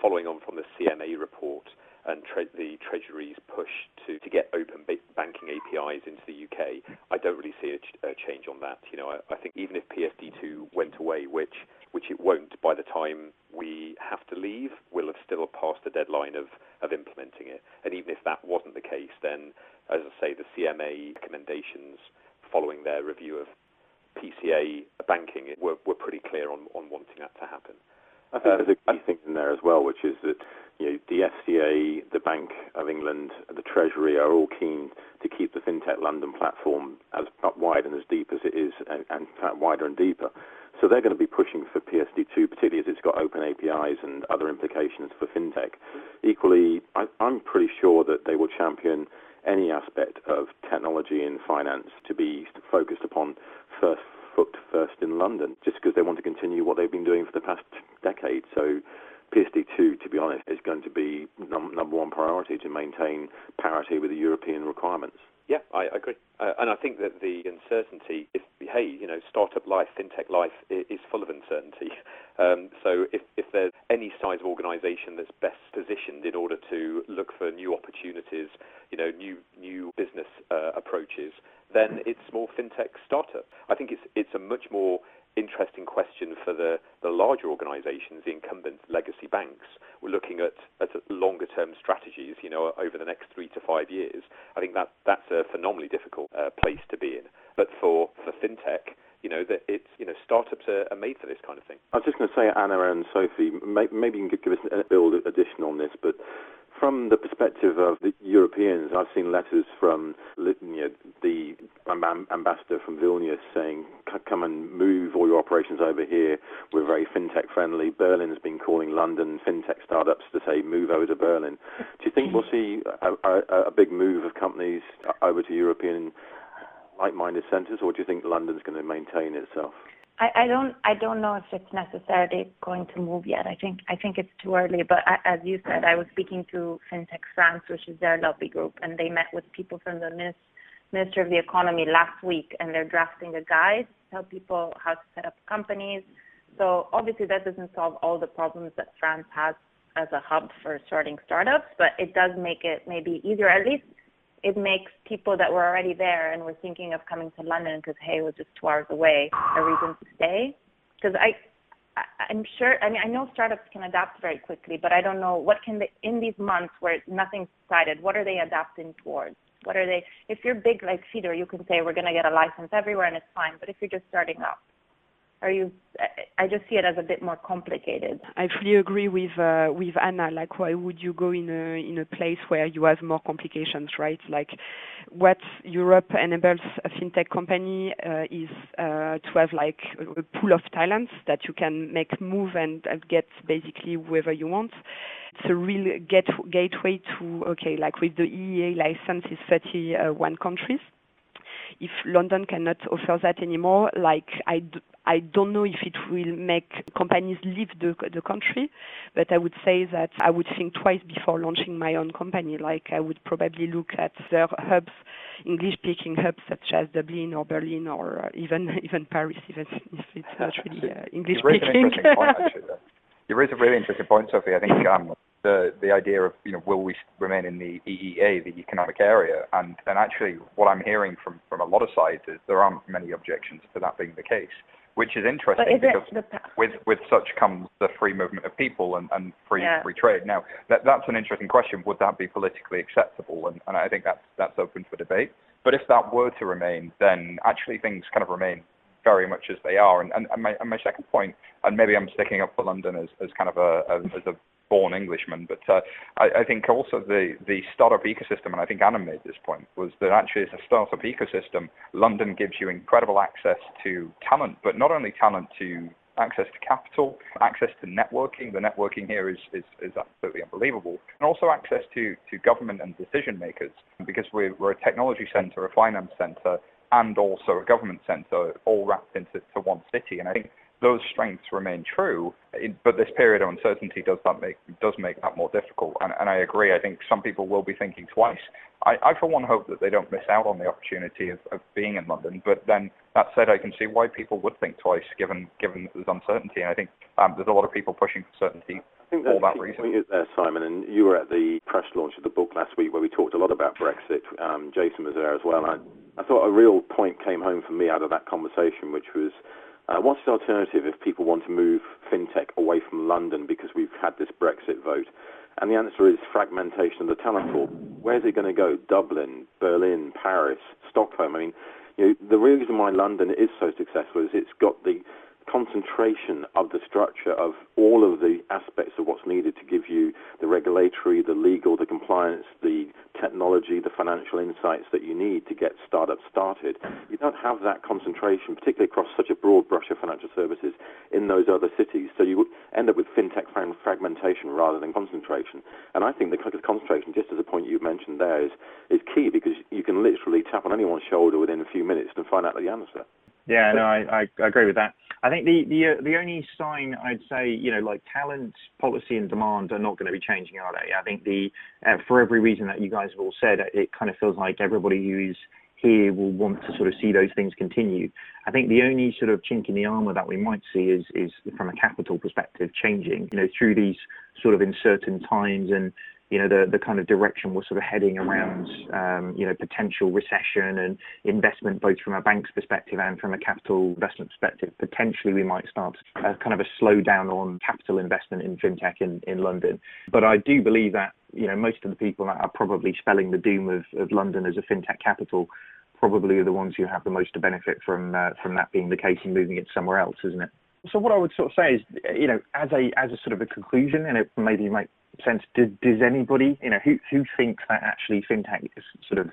following on from the CMA report and tre- the Treasury's push to, to get open ba- banking APIs into the UK, I don't really see a, ch- a change on that. You know, I, I, think even if PSD2 went away, which which it won't, by the time we have to leave, we'll have still passed the deadline of, of implementing it. And even if that wasn't the case, then, as I say, the CMA recommendations following their review of PCA banking were, were pretty clear on, on wanting that to happen. I think uh, there's a key thing in there as well, which is that you know, the FCA, the Bank of England, the Treasury are all keen to keep the FinTech London platform as wide and as deep as it is, and, and in fact wider and deeper. So they're going to be pushing for PSD2, particularly as it's got open APIs and other implications for FinTech. Equally, I, I'm pretty sure that they will champion any aspect of technology and finance to be focused upon first foot first in London, just because they want to continue what they've been doing for the past decade. So PSD2, to be honest, is going to be num- number one priority to maintain parity with the European requirements. Yeah, I agree. Uh, and I think that the uncertainty, if, hey, you know, startup life, fintech life is full of uncertainty. Um, so if, if there's any size of organization that's best positioned in order to look for new opportunities, you know, new, new business uh, approaches, then it's small fintech startup. I think it's, it's a much more interesting question for the, the larger organizations, the incumbent legacy banks. We're looking at, at longer term strategies, you know, over the next three to five years. I think that that's a phenomenally difficult uh, place to be in. But for, for fintech, you know that it's you know startups are, are made for this kind of thing. I was just going to say, Anna and Sophie, maybe you can give us a build addition on this, but from the perspective of the Europeans, I've seen letters from you know, the ambassador from Vilnius saying, "Come and move all your operations over here. We're very fintech friendly." Berlin's been calling London fintech startups to say, "Move over to Berlin." Do you think we'll see a, a, a big move of companies uh, over to European like-minded centres, or do you think London's going to maintain itself? I, I don't I don't know if it's necessarily going to move yet. I think I think it's too early. But I, as you said, I was speaking to FinTech France, which is their lobby group, and they met with people from the Ministry Minister of the Economy last week, and they're drafting a guide to tell people how to set up companies. So obviously that doesn't solve all the problems that France has as a hub for starting startups, but it does make it maybe easier. At least it makes people that were already there and were thinking of coming to London because hey, it was just two hours away, a reason to stay. Because I, I, I'm sure. I mean, I know startups can adapt very quickly, but I don't know what can they in these months where nothing's decided. What are they adapting towards? What are they? If you're big like Fidor, you can say we're going to get a license everywhere and it's fine. But if you're just starting up, are you? I just see it as a bit more complicated. I fully agree with uh, with Anna. Like, why would you go in a in a place where you have more complications, right? Like, what Europe enables a fintech company uh, is uh, to have like a pool of talents that you can make move and get basically whoever you want. It's a real get, gateway to okay, like with the EEA license is 31 countries if London cannot offer that anymore, like I, d- I don't know if it will make companies leave the, the country, but I would say that I would think twice before launching my own company. Like I would probably look at their hubs, English-speaking hubs such as Dublin or Berlin or uh, even even Paris, even if it's not really uh, English-speaking. You raise a really interesting point, Sophie. I think um, the the idea of you know will we remain in the EEA, the economic area, and and actually what I'm hearing from from a lot of sides is there aren't many objections to that being the case, which is interesting is because the, with with such comes the free movement of people and, and free yeah. free trade. Now that that's an interesting question. Would that be politically acceptable? And, and I think that's that's open for debate. But if that were to remain, then actually things kind of remain very much as they are. And, and, and, my, and my second point, and maybe I'm sticking up for London as, as kind of a, a as a born Englishman, but uh, I, I, think also the, the startup ecosystem, and I think Anna made this point, was that actually as a startup ecosystem, London gives you incredible access to talent, but not only talent to access to capital, access to networking. The networking here is, is, is absolutely unbelievable. And also access to, to government and decision makers, because we're, we're a technology center, a finance center, and also a government center all wrapped into one city. And I think those strengths remain true, but this period of uncertainty does that make does make that more difficult. And, and I agree. I think some people will be thinking twice. I, I, for one, hope that they don't miss out on the opportunity of, of being in London. But then that said, I can see why people would think twice, given given that there's uncertainty. And I think um, there's a lot of people pushing for certainty I think for that reason. Point there, Simon, and you were at the press launch of the book last week where we talked a lot about Brexit. Um, Jason was there as well. I, I thought a real point came home for me out of that conversation, which was uh, what's the alternative if people want to move fintech away from London because we've had this Brexit vote? And the answer is fragmentation of the talent pool. Where's it going to go? Dublin, Berlin, Paris, Stockholm. I mean, you know, the reason why London is so successful is it's got the concentration of the structure of all of the aspects of what's needed to give you the regulatory, the legal, the compliance, the technology, the financial insights that you need to get startups started. You don't have that concentration, particularly across such a broad brush of financial services in those other cities. So you end up with fintech fragmentation rather than concentration. And I think the concentration, just as a point you mentioned there, is, is key because you can literally tap on anyone's shoulder within a few minutes and find out the answer. Yeah, no, I, I agree with that. I think the the uh, the only sign I'd say, you know, like talent, policy, and demand are not going to be changing, are they? I think the uh, for every reason that you guys have all said, it kind of feels like everybody who's here will want to sort of see those things continue. I think the only sort of chink in the armor that we might see is is from a capital perspective changing, you know, through these sort of uncertain times and you know, the, the kind of direction we're sort of heading around, um, you know, potential recession and investment, both from a bank's perspective and from a capital investment perspective, potentially we might start a, kind of a slowdown on capital investment in fintech in, in London. But I do believe that, you know, most of the people that are probably spelling the doom of, of London as a fintech capital probably are the ones who have the most to benefit from uh, from that being the case and moving it somewhere else, isn't it? So what I would sort of say is, you know, as a as a sort of a conclusion, and it maybe make sense. Did, does anybody, you know, who who thinks that actually fintech is sort of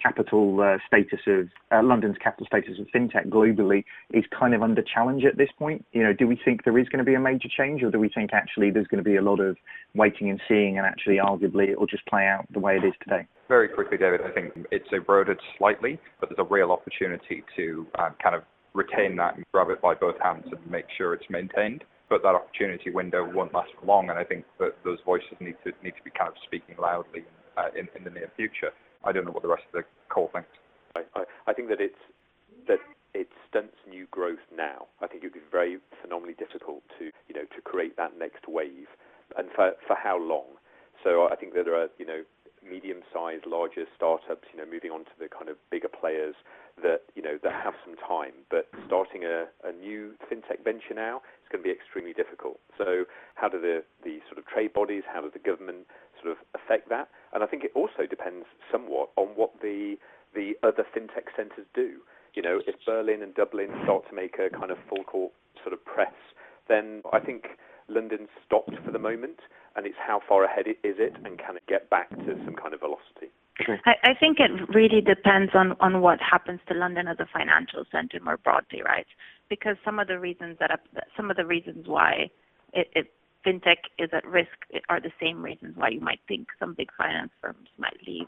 capital uh, status of uh, London's capital status of fintech globally is kind of under challenge at this point. You know, do we think there is going to be a major change, or do we think actually there's going to be a lot of waiting and seeing, and actually arguably it will just play out the way it is today? Very quickly, David. I think it's eroded slightly, but there's a real opportunity to uh, kind of retain that and grab it by both hands and make sure it's maintained. But that opportunity window won't last for long, and I think that those voices need to need to be kind of speaking loudly uh, in, in the near future. I don't know what the rest of the call thinks. I, I, I think that it's that it stunts new growth now. I think it would be very phenomenally difficult to you know to create that next wave, and for for how long? So I think that there are you know medium-sized, larger startups, you know, moving on to the kind of bigger players that you know that have some time. But starting a, a new fintech venture now is going to be extremely difficult. So how do the the sort of trade bodies, how does the government sort of affect that? And I think it also depends somewhat on what the the other fintech centres do. You know, if Berlin and Dublin start to make a kind of full court sort of press, then I think London's stopped for the moment, and it's how far ahead is it, and can it get back to some kind of velocity? I, I think it really depends on, on what happens to London as a financial center more broadly, right? Because some of the reasons that some of the reasons why it, it fintech is at risk are the same reasons why you might think some big finance firms might leave.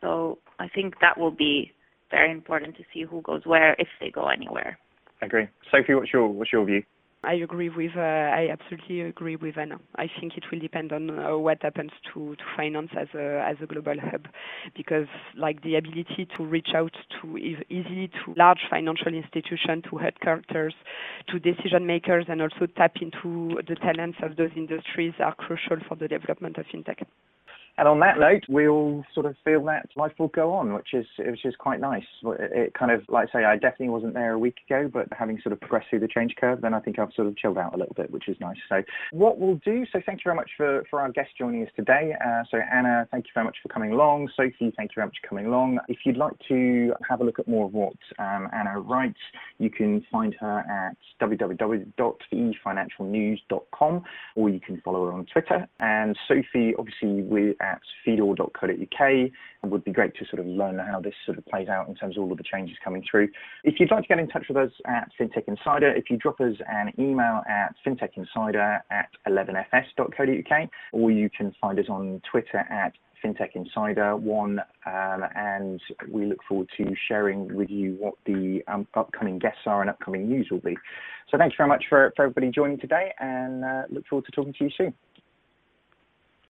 So I think that will be very important to see who goes where if they go anywhere. I agree. Sophie, what's your what's your view? I agree with. Uh, I absolutely agree with Anna. I think it will depend on uh, what happens to, to finance as a as a global hub, because like the ability to reach out to easily to large financial institutions, to headquarters, to decision makers, and also tap into the talents of those industries are crucial for the development of fintech. And on that note, we all sort of feel that life will go on, which is which is quite nice. It kind of, like I say, I definitely wasn't there a week ago, but having sort of progressed through the change curve, then I think I've sort of chilled out a little bit, which is nice. So what we'll do, so thank you very much for, for our guest joining us today. Uh, so Anna, thank you very much for coming along. Sophie, thank you very much for coming along. If you'd like to have a look at more of what um, Anna writes, you can find her at www.thefinancialnews.com or you can follow her on Twitter. And Sophie, obviously, we're at fidor.co.uk. It would be great to sort of learn how this sort of plays out in terms of all of the changes coming through. If you'd like to get in touch with us at FinTech Insider, if you drop us an email at fintechinsider at 11fs.co.uk, or you can find us on Twitter at FinTech Insider one, um, and we look forward to sharing with you what the um, upcoming guests are and upcoming news will be. So thanks very much for, for everybody joining today, and uh, look forward to talking to you soon.